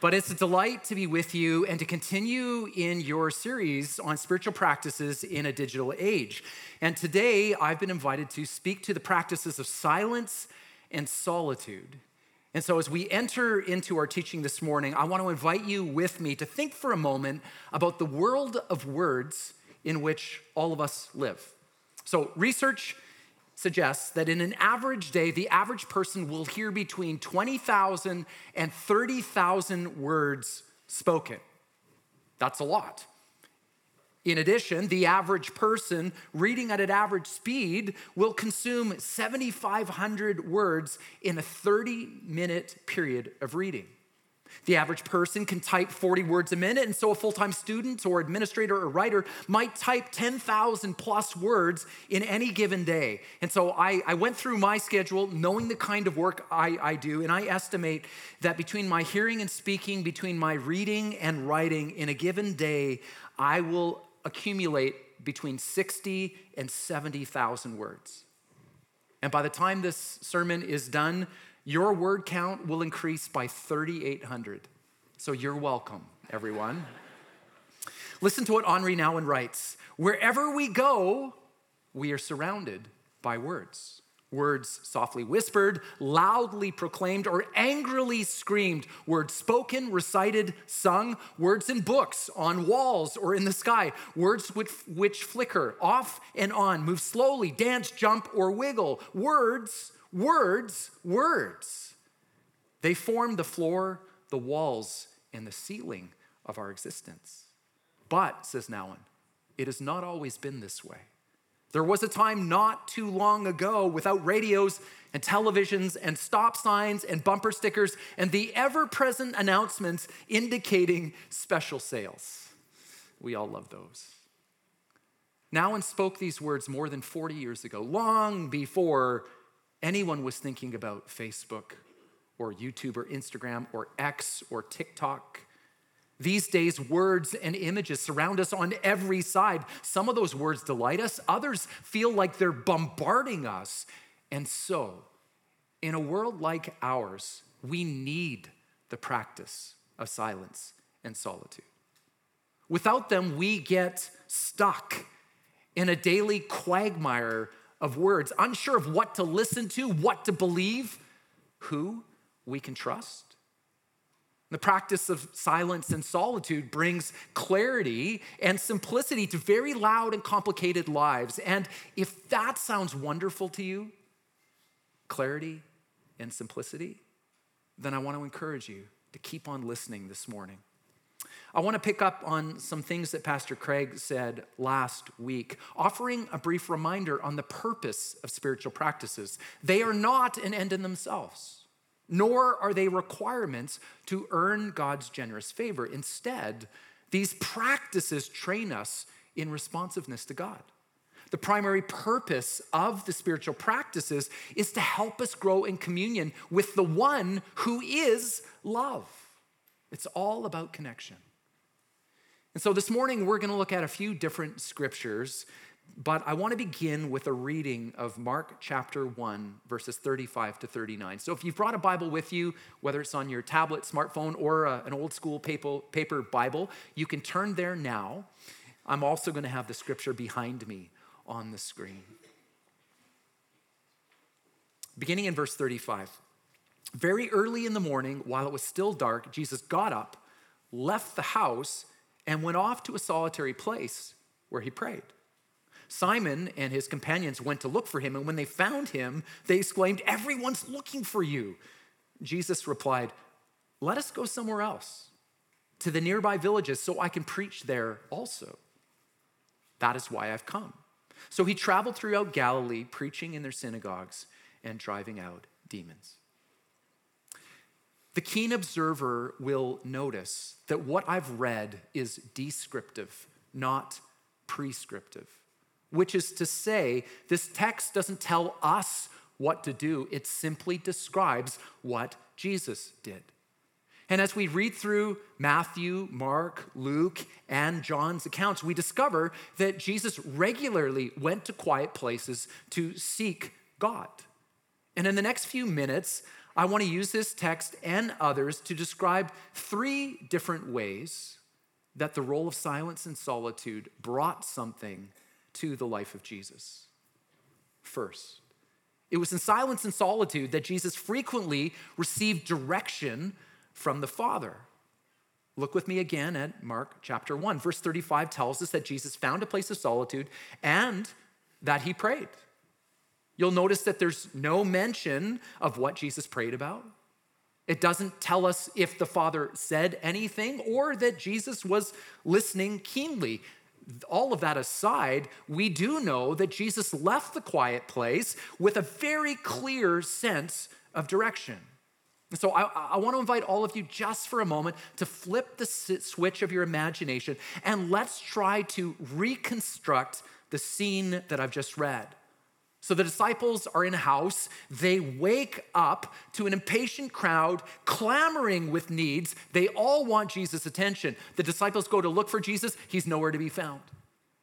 But it's a delight to be with you and to continue in your series on spiritual practices in a digital age. And today I've been invited to speak to the practices of silence and solitude. And so, as we enter into our teaching this morning, I want to invite you with me to think for a moment about the world of words in which all of us live. So, research suggests that in an average day, the average person will hear between 20,000 and 30,000 words spoken. That's a lot. In addition, the average person reading at an average speed will consume 7,500 words in a 30 minute period of reading. The average person can type 40 words a minute, and so a full time student or administrator or writer might type 10,000 plus words in any given day. And so I, I, went through my schedule knowing the kind of work I, I do, and I estimate that between my hearing and speaking, between my reading and writing in a given day, I will accumulate between 60 and 70,000 words. And by the time this sermon is done, your word count will increase by 3,800. So you're welcome, everyone. Listen to what Henri Nouwen writes Wherever we go, we are surrounded by words. Words softly whispered, loudly proclaimed, or angrily screamed. Words spoken, recited, sung. Words in books, on walls, or in the sky. Words which, which flicker off and on, move slowly, dance, jump, or wiggle. Words Words, words. They form the floor, the walls, and the ceiling of our existence. But, says Nouwen, it has not always been this way. There was a time not too long ago without radios and televisions and stop signs and bumper stickers and the ever present announcements indicating special sales. We all love those. Nouwen spoke these words more than 40 years ago, long before anyone was thinking about Facebook or YouTube or Instagram or X or TikTok. These days, words and images surround us on every side. Some of those words delight us, others feel like they're bombarding us. And so, in a world like ours, we need the practice of silence and solitude. Without them, we get stuck in a daily quagmire of words, unsure of what to listen to, what to believe, who we can trust. The practice of silence and solitude brings clarity and simplicity to very loud and complicated lives. And if that sounds wonderful to you, clarity and simplicity, then I want to encourage you to keep on listening this morning. I want to pick up on some things that Pastor Craig said last week, offering a brief reminder on the purpose of spiritual practices. They are not an end in themselves, nor are they requirements to earn God's generous favor. Instead, these practices train us in responsiveness to God. The primary purpose of the spiritual practices is to help us grow in communion with the one who is love. It's all about connection. And so this morning, we're going to look at a few different scriptures, but I want to begin with a reading of Mark chapter 1, verses 35 to 39. So if you've brought a Bible with you, whether it's on your tablet, smartphone, or a, uh, an old school paper, paper Bible, you can turn there now. I'm also going to have the scripture behind me on the screen. Beginning in verse 35. Very early in the morning, while it was still dark, Jesus got up, left the house, and went off to a solitary place where he prayed. Simon and his companions went to look for him, and when they found him, they exclaimed, Everyone's looking for you. Jesus replied, Let us go somewhere else, to the nearby villages, so I can preach there also. That is why I've come. So he traveled throughout Galilee, preaching in their synagogues and driving out demons. The keen observer will notice that what I've read is descriptive, not prescriptive, which is to say, this text doesn't tell us what to do, it simply describes what Jesus did. And as we read through Matthew, Mark, Luke, and John's accounts, we discover that Jesus regularly went to quiet places to seek God. And in the next few minutes, I want to use this text and others to describe three different ways that the role of silence and solitude brought something to the life of Jesus. First, it was in silence and solitude that Jesus frequently received direction from the Father. Look with me again at Mark chapter 1. Verse 35 tells us that Jesus found a place of solitude and that he prayed. You'll notice that there's no mention of what Jesus prayed about. It doesn't tell us if the Father said anything or that Jesus was listening keenly. All of that aside, we do know that Jesus left the quiet place with a very clear sense of direction. So I, I, want to invite all of you just for a moment to flip the switch of your imagination and let's try to reconstruct the scene that I've just read. So the disciples are in a house. They wake up to an impatient crowd clamoring with needs. They all want Jesus' attention. The disciples go to look for Jesus, he's nowhere to be found.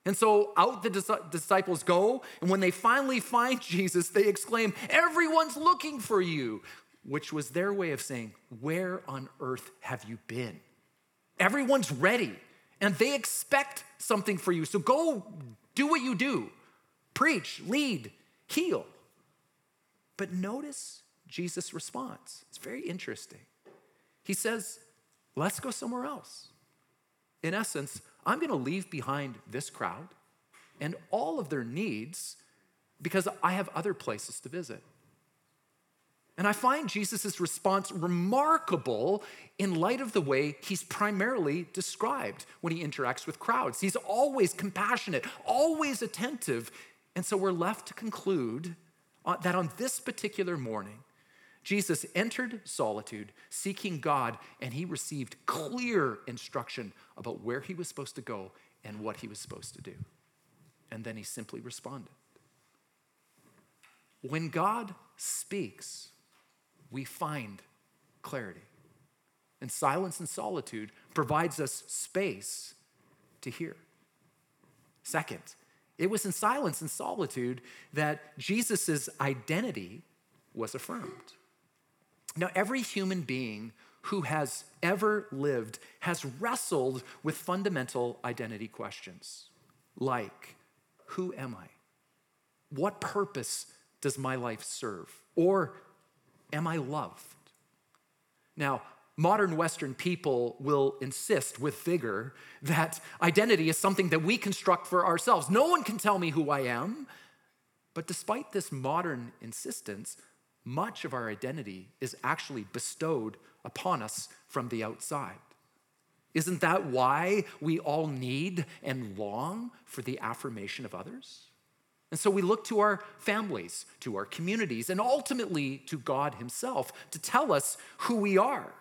And so out the disciples go, and when they finally find Jesus, they exclaim, Everyone's looking for you, which was their way of saying, Where on earth have you been? Everyone's ready, and they expect something for you. So go do what you do preach, lead, heal. But notice Jesus' response. It's very interesting. He says, Let's go somewhere else. In essence, I'm going to leave behind this crowd and all of their needs because I have other places to visit. And I find Jesus' response remarkable in light of the way he's primarily described when he interacts with crowds. He's always compassionate, always attentive, and so we're left to conclude uh, that on this particular morning, Jesus entered solitude seeking God, and he received clear instruction about where he was supposed to go and what he was supposed to do. And then he simply responded. When God speaks, we find clarity. And silence and solitude provides us space to hear. Second, it was in silence and solitude that Jesus' identity was affirmed. Now, every human being who has ever lived has wrestled with fundamental identity questions like Who am I? What purpose does my life serve? Or am I loved? Now, modern Western people will insist with vigor that identity is something that we construct for ourselves. No one can tell me who I am. But despite this modern insistence, much of our identity is actually bestowed upon us from the outside. Isn't that why we all need and long for the affirmation of others? And so we look to our families, to our communities, and ultimately to God Himself to tell us who we are.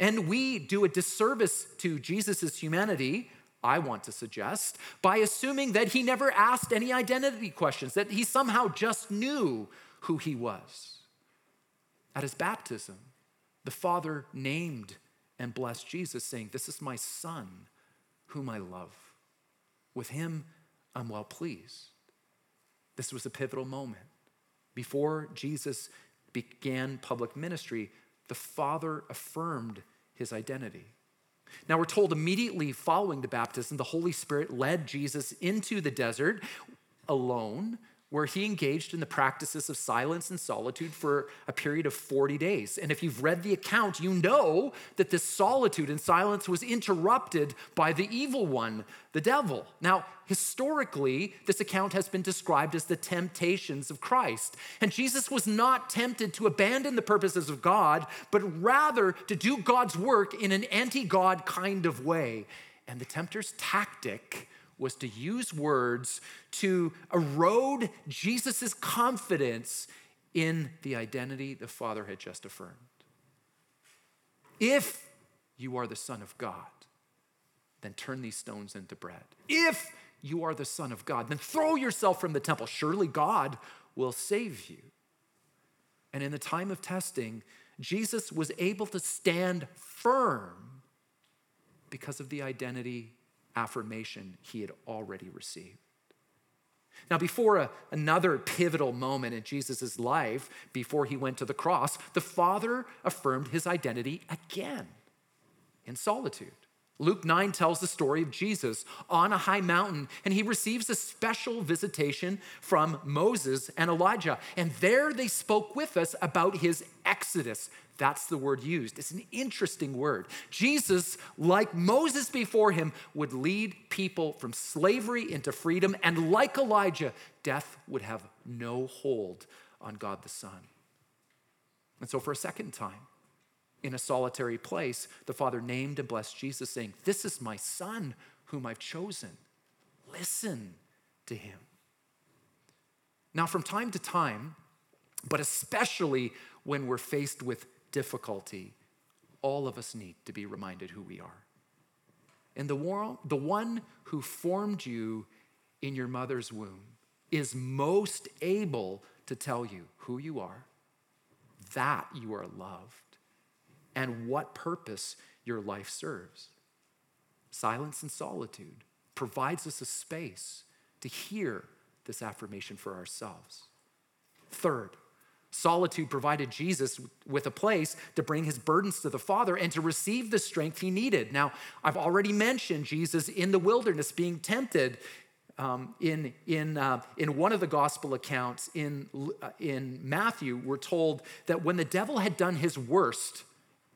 And we do a disservice to Jesus' humanity, I want to suggest, by assuming that he never asked any identity questions, that he somehow just knew who he was. At his baptism, the Father named and blessed Jesus, saying, This is my Son, whom I love. With him, I'm well pleased. This was a pivotal moment. Before Jesus began public ministry, the Father affirmed his identity. Now, we're told immediately following the baptism, the Holy Spirit led Jesus into the desert alone where he engaged in the practices of silence and solitude for a period of 40 days. And if you've read the account, you know that this solitude and silence was interrupted by the evil one, the devil. Now, historically, this account has been described as the temptations of Christ. And Jesus was not tempted to abandon the purposes of God, but rather to do God's work in an anti God kind of way. And the tempter's tactic was to use words to erode Jesus' confidence in the identity the Father had just affirmed. If you are the Son of God, then turn these stones into bread. If you are the Son of God, then throw yourself from the temple. Surely God will save you. And in the time of testing, Jesus was able to stand firm because of the identity affirmation he had already received. Now, before a, another pivotal moment in Jesus' life, before he went to the cross, the Father affirmed his identity again in solitude. Luke 9 tells the story of Jesus on a high mountain, and he receives a special visitation from Moses and Elijah. And there they spoke with us about his exodus. That's the word used. It's an interesting word. Jesus, like Moses before him, would lead people from slavery into freedom, and like Elijah, death would have no hold on God the Son. And so, for a second time, in a solitary place, the Father named and blessed Jesus, saying, This is my Son whom I've chosen. Listen to him. Now, from time to time, but especially when we're faced with difficulty, all of us need to be reminded who we are. And the, the one who formed you in your mother's womb is most able to tell you who you are, that you are loved and what purpose your life serves. Silence and solitude provides us a space to hear this affirmation for ourselves. Third, solitude provided Jesus with a place to bring his burdens to the Father and to receive the strength he needed. Now, I've already mentioned Jesus in the wilderness being tempted. Um, in, in, uh, in one of the gospel accounts in, uh, in Matthew, we're told that when the devil had done his worst,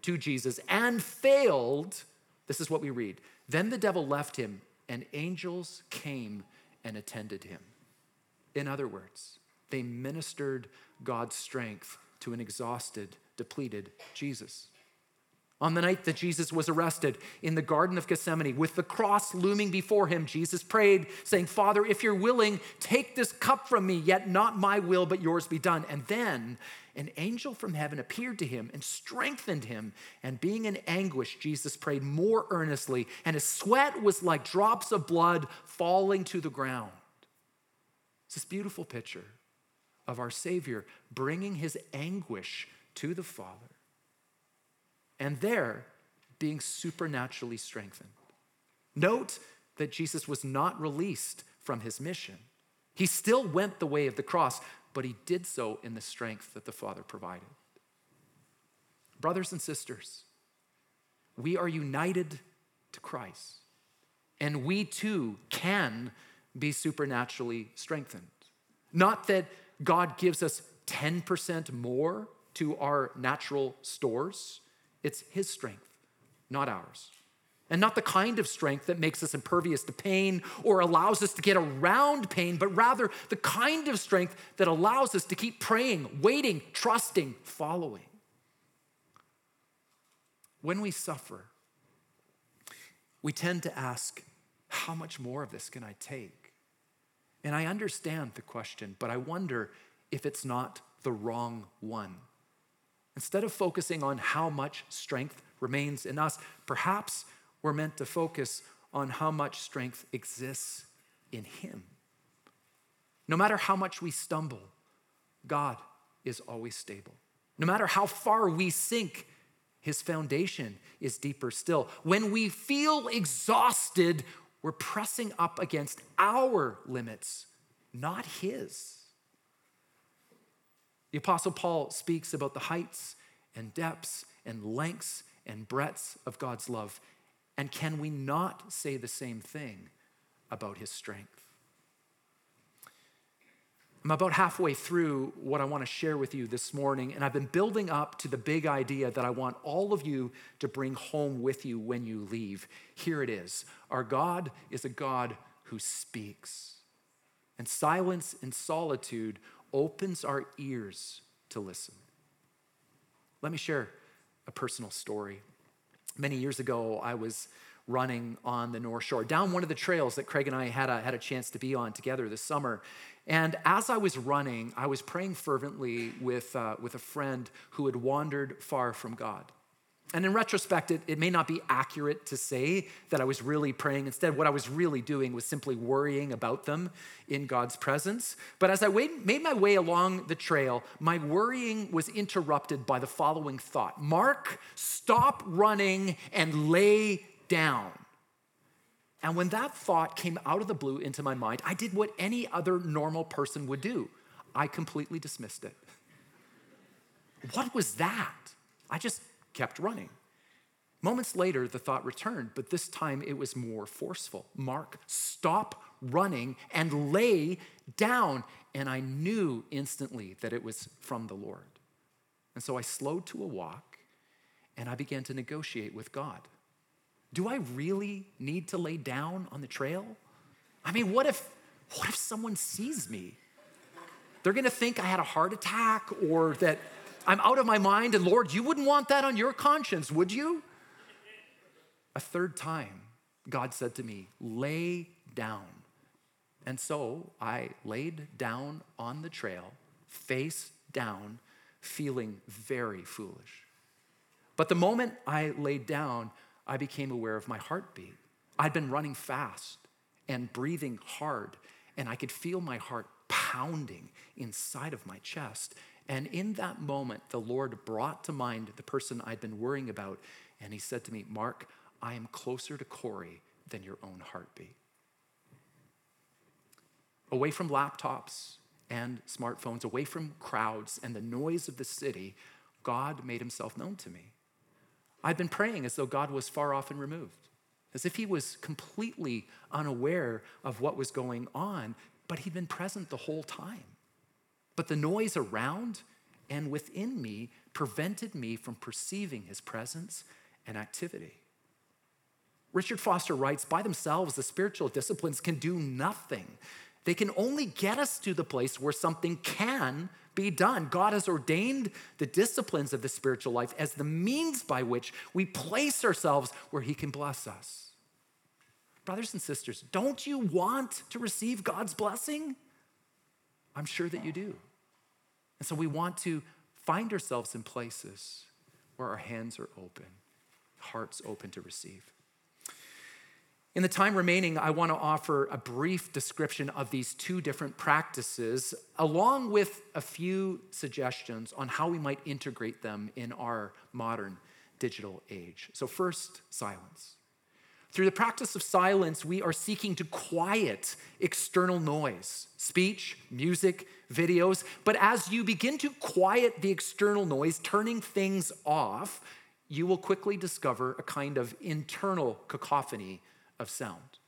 to Jesus and failed, this is what we read. Then the devil left him, and angels came and attended him. In other words, they ministered God's strength to an exhausted, depleted Jesus. On the night that Jesus was arrested in the Garden of Gethsemane, with the cross looming before him, Jesus prayed, saying, Father, if you're willing, take this cup from me, yet not my will, but yours be done. And then an angel from heaven appeared to him and strengthened him. And being in anguish, Jesus prayed more earnestly, and his sweat was like drops of blood falling to the ground. It's this beautiful picture of our Savior bringing his anguish to the Father, and there being supernaturally strengthened. Note that Jesus was not released from his mission. He still went the way of the cross, but he did so in the strength that the Father provided. Brothers and sisters, we are united to Christ, and we too can be supernaturally strengthened. Not that God gives us 10% more to our natural stores, it's His strength, not ours and not the kind of strength that makes us impervious to pain or allows us to get around pain, but rather the kind of strength that allows us to keep praying, waiting, trusting, following. When we suffer, we tend to ask, How much more of this can I take? And I understand the question, but I wonder if it's not the wrong one. Instead of focusing on how much strength remains in us, perhaps we're meant to focus on how much strength exists in Him. No matter how much we stumble, God is always stable. No matter how far we sink, His foundation is deeper still. When we feel exhausted, we're pressing up against our limits, not His. The Apostle Paul speaks about the heights and depths and lengths and breadths of God's love. And can we not say the same thing about his strength? I'm about halfway through what I want to share with you this morning, and I've been building up to the big idea that I want all of you to bring home with you when you leave. Here it is Our God is a God who speaks, and silence and solitude opens our ears to listen. Let me share a personal story. Many years ago, I was running on the North Shore, down one of the trails that Craig and I had a, had a chance to be on together this summer. And as I was running, I was praying fervently with, uh, with a friend who had wandered far from God. And in retrospect, it, it may not be accurate to say that I was really praying. Instead, what I was really doing was simply worrying about them in God's presence. But as I made my way along the trail, my worrying was interrupted by the following thought Mark, stop running and lay down. And when that thought came out of the blue into my mind, I did what any other normal person would do I completely dismissed it. What was that? I just kept running. Moments later, the thought returned, but this time it was more forceful. Mark, stop running and lay down. And I knew instantly that it was from the Lord. And so I slowed to a walk and I began to negotiate with God. Do I really need to lay down on the trail? I mean, what if what if someone sees me? They're to think I had a heart attack or that I'm out of my mind and Lord, you wouldn't want that on your conscience, would you? A third time, God said to me, "Lay down." And so I laid down on the trail, face down, feeling very foolish. But the moment I laid down, I became aware of my heartbeat. I'd been running fast and breathing hard, and I could feel my heart pounding inside of my chest. And in that moment, the Lord brought to mind the person I'd been worrying about, and He said to me, Mark, I am closer to Corey than your own heartbeat. Away from laptops and smartphones, away from crowds and the noise of the city, God made Himself known to me. I'd been praying as though God was far off and removed, as if he was completely unaware of what was going on, but he'd been present the whole time. But the noise around and within me prevented me from perceiving his presence and activity. Richard Foster writes By themselves, the spiritual disciplines can do nothing. They can only get us to the place where something can be done. God has ordained the disciplines of the spiritual life as the means by which we place ourselves where He can bless us. Brothers and sisters, don't you want to receive God's blessing? I'm sure that you do. And so we want to find ourselves in places where our hands are open, hearts open to receive. In the time remaining, I want to offer a brief description of these two different practices, along with a few suggestions on how we might integrate them in our modern digital age. So, first, silence. Through the practice of silence, we are seeking to quiet external noise, speech, music, videos. But as you begin to quiet the external noise, turning things off, you will quickly discover a kind of internal cacophony of sound,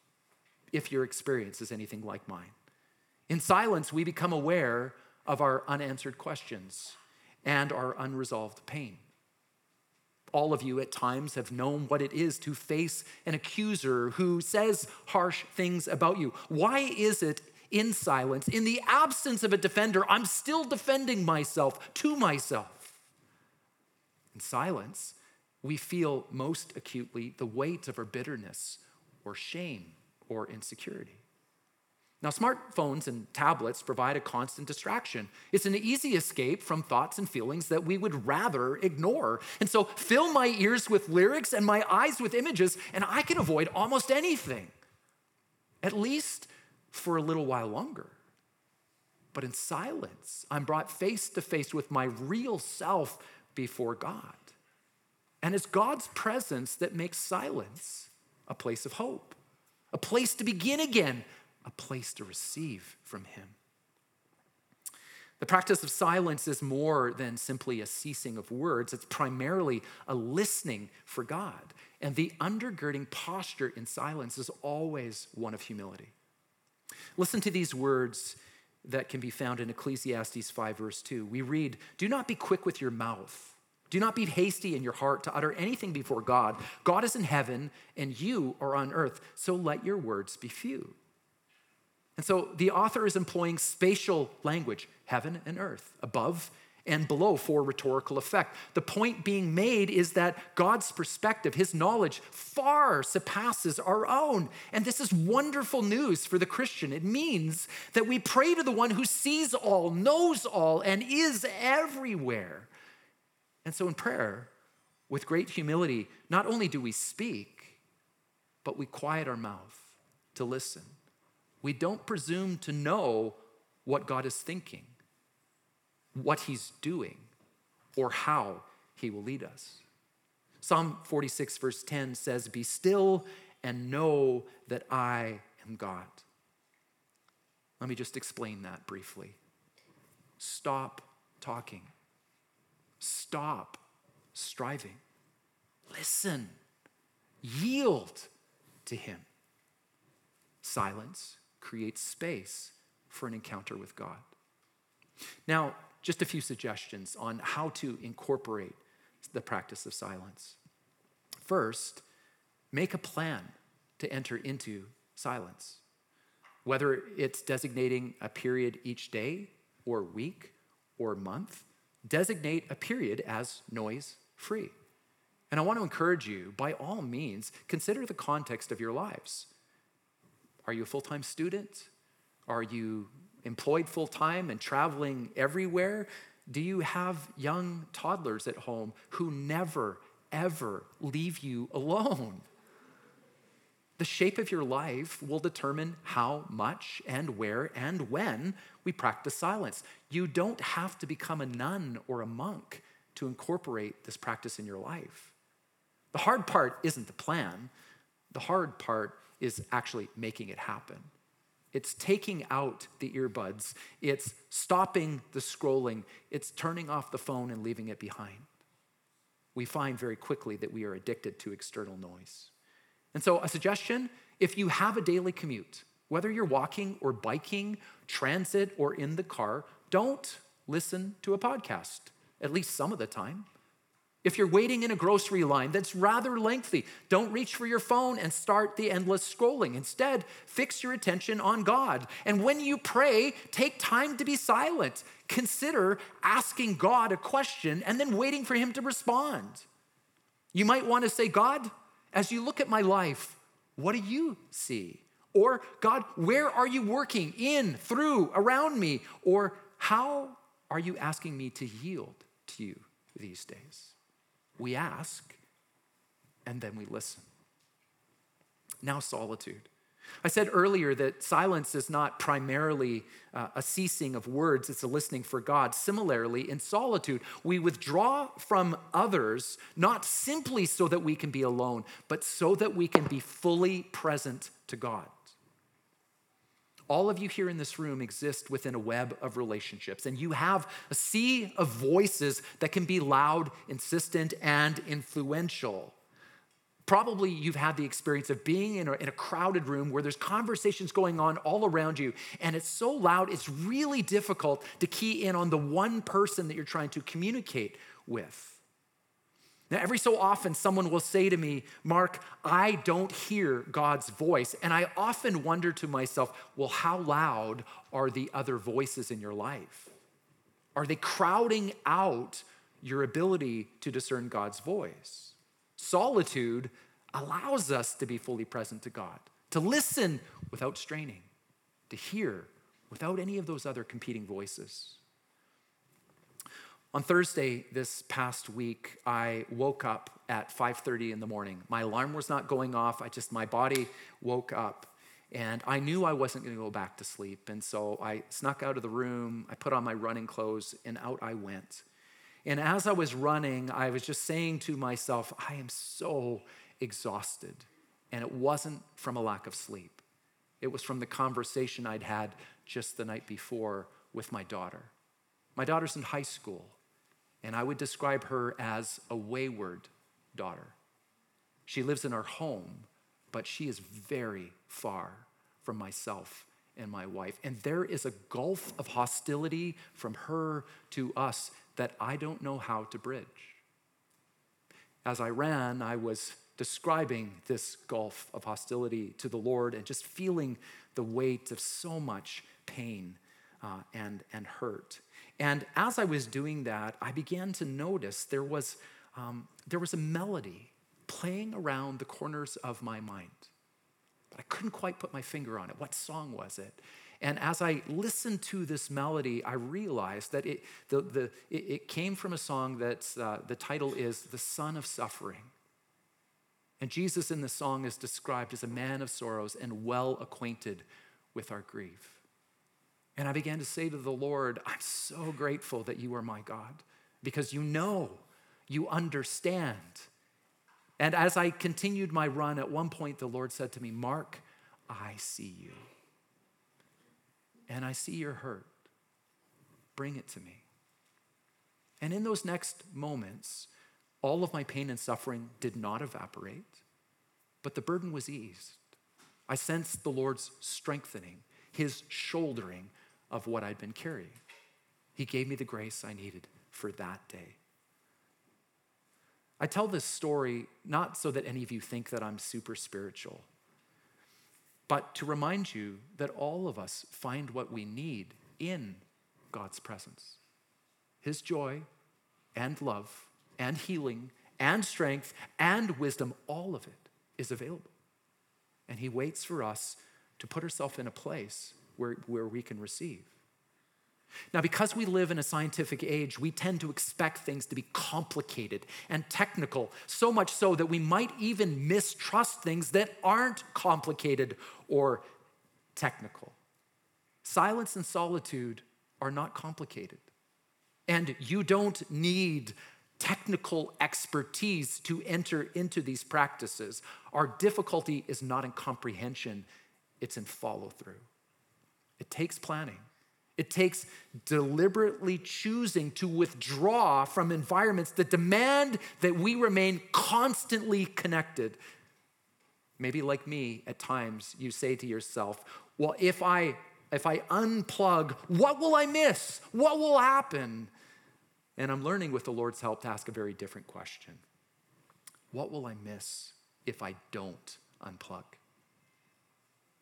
if your experience is anything like mine. In silence, we become aware of our unanswered questions and our unresolved pain. All of you at times have known what it is to face an accuser who says harsh things about you. Why is it in silence, in the absence of a defender, I'm still defending myself to myself? In silence, we feel most acutely the weight of our bitterness or shame or insecurity. Now, smartphones and tablets provide a constant distraction. It's an easy escape from thoughts and feelings that we would rather ignore. And so, fill my ears with lyrics and my eyes with images, and I can avoid almost anything, at least for a little while longer. But in silence, I'm brought face to face with my real self before God. And it's God's presence that makes silence a place of hope, a place to begin again, a place to receive from Him. The practice of silence is more than simply a ceasing of words, it's primarily a listening for God. And the undergirding posture in silence is always one of humility. Listen to these words that can be found in Ecclesiastes 5, verse 2. We read, Do not be quick with your mouth do not be hasty in your heart to utter anything before God. God is in heaven and you are on earth, so let your words be few. And so the author is employing spatial language, heaven and earth, above and below for rhetorical effect. The point being made is that God's perspective, his knowledge, far surpasses our own. And this is wonderful news for the Christian. It means that we pray to the one who sees all, knows all, and is everywhere. And so in prayer, with great humility, not only do we speak, but we quiet our mouth to listen. We don't presume to know what God is thinking, what He's doing, or how He will lead us. Psalm 46, verse 10 says, Be still and know that I am God. Let me just explain that briefly. Stop talking. Stop striving. Listen. Yield to Him. Silence creates space for an encounter with God. Now, just a few suggestions on how to incorporate the practice of silence. First, make a plan to enter into silence, whether it's designating a period each day or week or month, designate a period as noise free. And I want to encourage you, by all means, consider the context of your lives. Are you a full time student? Are you employed full time and traveling everywhere? Do you have young toddlers at home who never, ever leave you alone? The shape of your life will determine how much and where and when we practice silence. You don't have to become a nun or a monk to incorporate this practice in your life. The hard part isn't the plan, the hard part is actually making it happen. It's taking out the earbuds, it's stopping the scrolling, it's turning off the phone and leaving it behind. We find very quickly that we are addicted to external noise. And so, a suggestion if you have a daily commute, whether you're walking or biking, transit, or in the car, don't listen to a podcast, at least some of the time. If you're waiting in a grocery line that's rather lengthy, don't reach for your phone and start the endless scrolling. Instead, fix your attention on God. And when you pray, take time to be silent. Consider asking God a question and then waiting for Him to respond. You might want to say, God, as you look at my life, what do you see? Or, God, where are you working in, through, around me? Or, how are you asking me to yield to you these days? We ask, and then we listen. Now, solitude. I said earlier that silence is not primarily uh, a ceasing of words, it's a listening for God. Similarly, in solitude, we withdraw from others not simply so that we can be alone, but so that we can be fully present to God. All of you here in this room exist within a web of relationships, and you have a sea of voices that can be loud, insistent, and influential. Probably you've had the experience of being in a, in a, crowded room where there's conversations going on all around you, and it's so loud, it's really difficult to key in on the one person that you're trying to communicate with. Now, every so often, someone will say to me, Mark, I don't hear God's voice. And I often wonder to myself, well, how loud are the other voices in your life? Are they crowding out your ability to discern God's voice? Solitude allows us to be fully present to God, to listen without straining, to hear without any of those other competing voices. On Thursday this past week, I woke up at 5:30 in the morning. My alarm was not going off. I just my body woke up and I knew I wasn't going to go back to sleep. And so I snuck out of the room, I put on my running clothes and out I went. And as I was running, I was just saying to myself, I am so exhausted. And it wasn't from a lack of sleep. It was from the conversation I'd had just the night before with my daughter. My daughter's in high school and I would describe her as a wayward daughter. She lives in our home, but she is very far from myself and my wife. And there is a gulf of hostility from her to us that I don't know how to bridge. As I ran, I was describing this gulf of hostility to the Lord and just feeling the weight of so much pain uh, and, and hurt. And as I was doing that, I began to notice there was, um, there was a melody playing around the corners of my mind. But I couldn't quite put my finger on it. What song was it? And as I listened to this melody, I realized that it, the, the, it, it came from a song that's, uh, the title is The Son of Suffering. And Jesus in the song is described as a man of sorrows and well acquainted with our grief. And I began to say to the Lord, I'm so grateful that you are my God because you know, you understand. And as I continued my run, at one point the Lord said to me, Mark, I see you. And I see your hurt. Bring it to me. And in those next moments, all of my pain and suffering did not evaporate, but the burden was eased. I sensed the Lord's strengthening, his shouldering of what I'd been carrying. He gave me the grace I needed for that day. I tell this story not so that any of you think that I'm super spiritual, but to remind you that all of us find what we need in God's presence His joy and love and healing and strength and wisdom, all of it is available. And He waits for us to put ourselves in a place where, where we can receive. Now, because we live in a scientific age, we tend to expect things to be complicated and technical, so much so that we might even mistrust things that aren't complicated or technical. Silence and solitude are not complicated. And you don't need technical expertise to enter into these practices. Our difficulty is not in comprehension, it's in follow through. It takes planning. It takes deliberately choosing to withdraw from environments that demand that we remain constantly connected. Maybe like me, at times you say to yourself, well, if I if I unplug, what will I miss? What will happen? And I'm learning with the Lord's help to ask a very different question What will I miss if I don't unplug?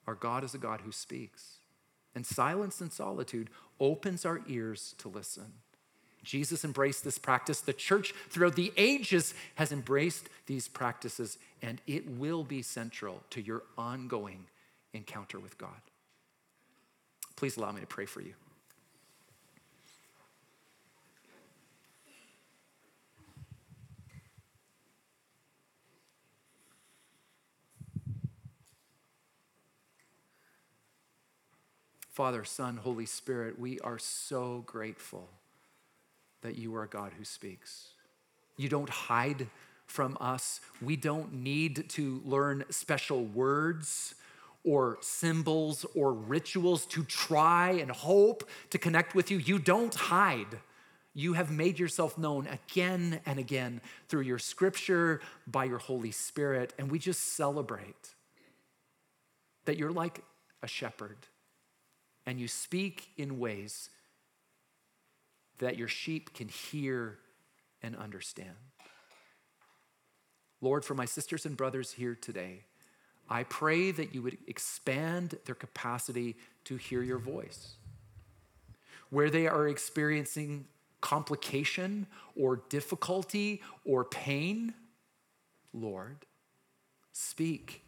Our God is a God who speaks, and silence and solitude opens our ears to listen. Jesus embraced this practice. The church throughout the ages has embraced these practices, and it will be central to your ongoing encounter with God. Please allow me to pray for you. Father, Son, Holy Spirit, we are so grateful that you are a God who speaks. You don't hide from us. We don't need to learn special words or symbols or rituals to try and hope to connect with you. You don't hide. You have made yourself known again and again through your scripture, by your Holy Spirit, and we just celebrate that you're like a shepherd and you speak in ways that your sheep can hear and understand. Lord, for my sisters and brothers here today, I pray that you would expand their capacity to hear your voice. Where they are experiencing complication or difficulty or pain, Lord, speak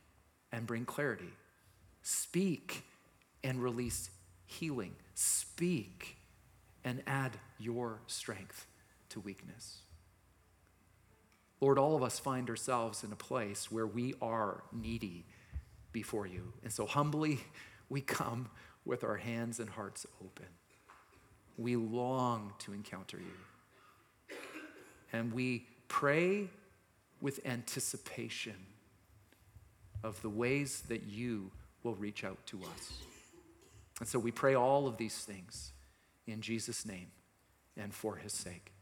and bring clarity. Speak and release healing. Speak and add your strength to weakness. Lord, all of us find ourselves in a place where we are needy before you. And so humbly, we come with our hands and hearts open. We long to encounter you. And we pray with anticipation of the ways that you will reach out to us. And so we pray all of these things in Jesus' name and for his sake.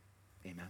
Amen.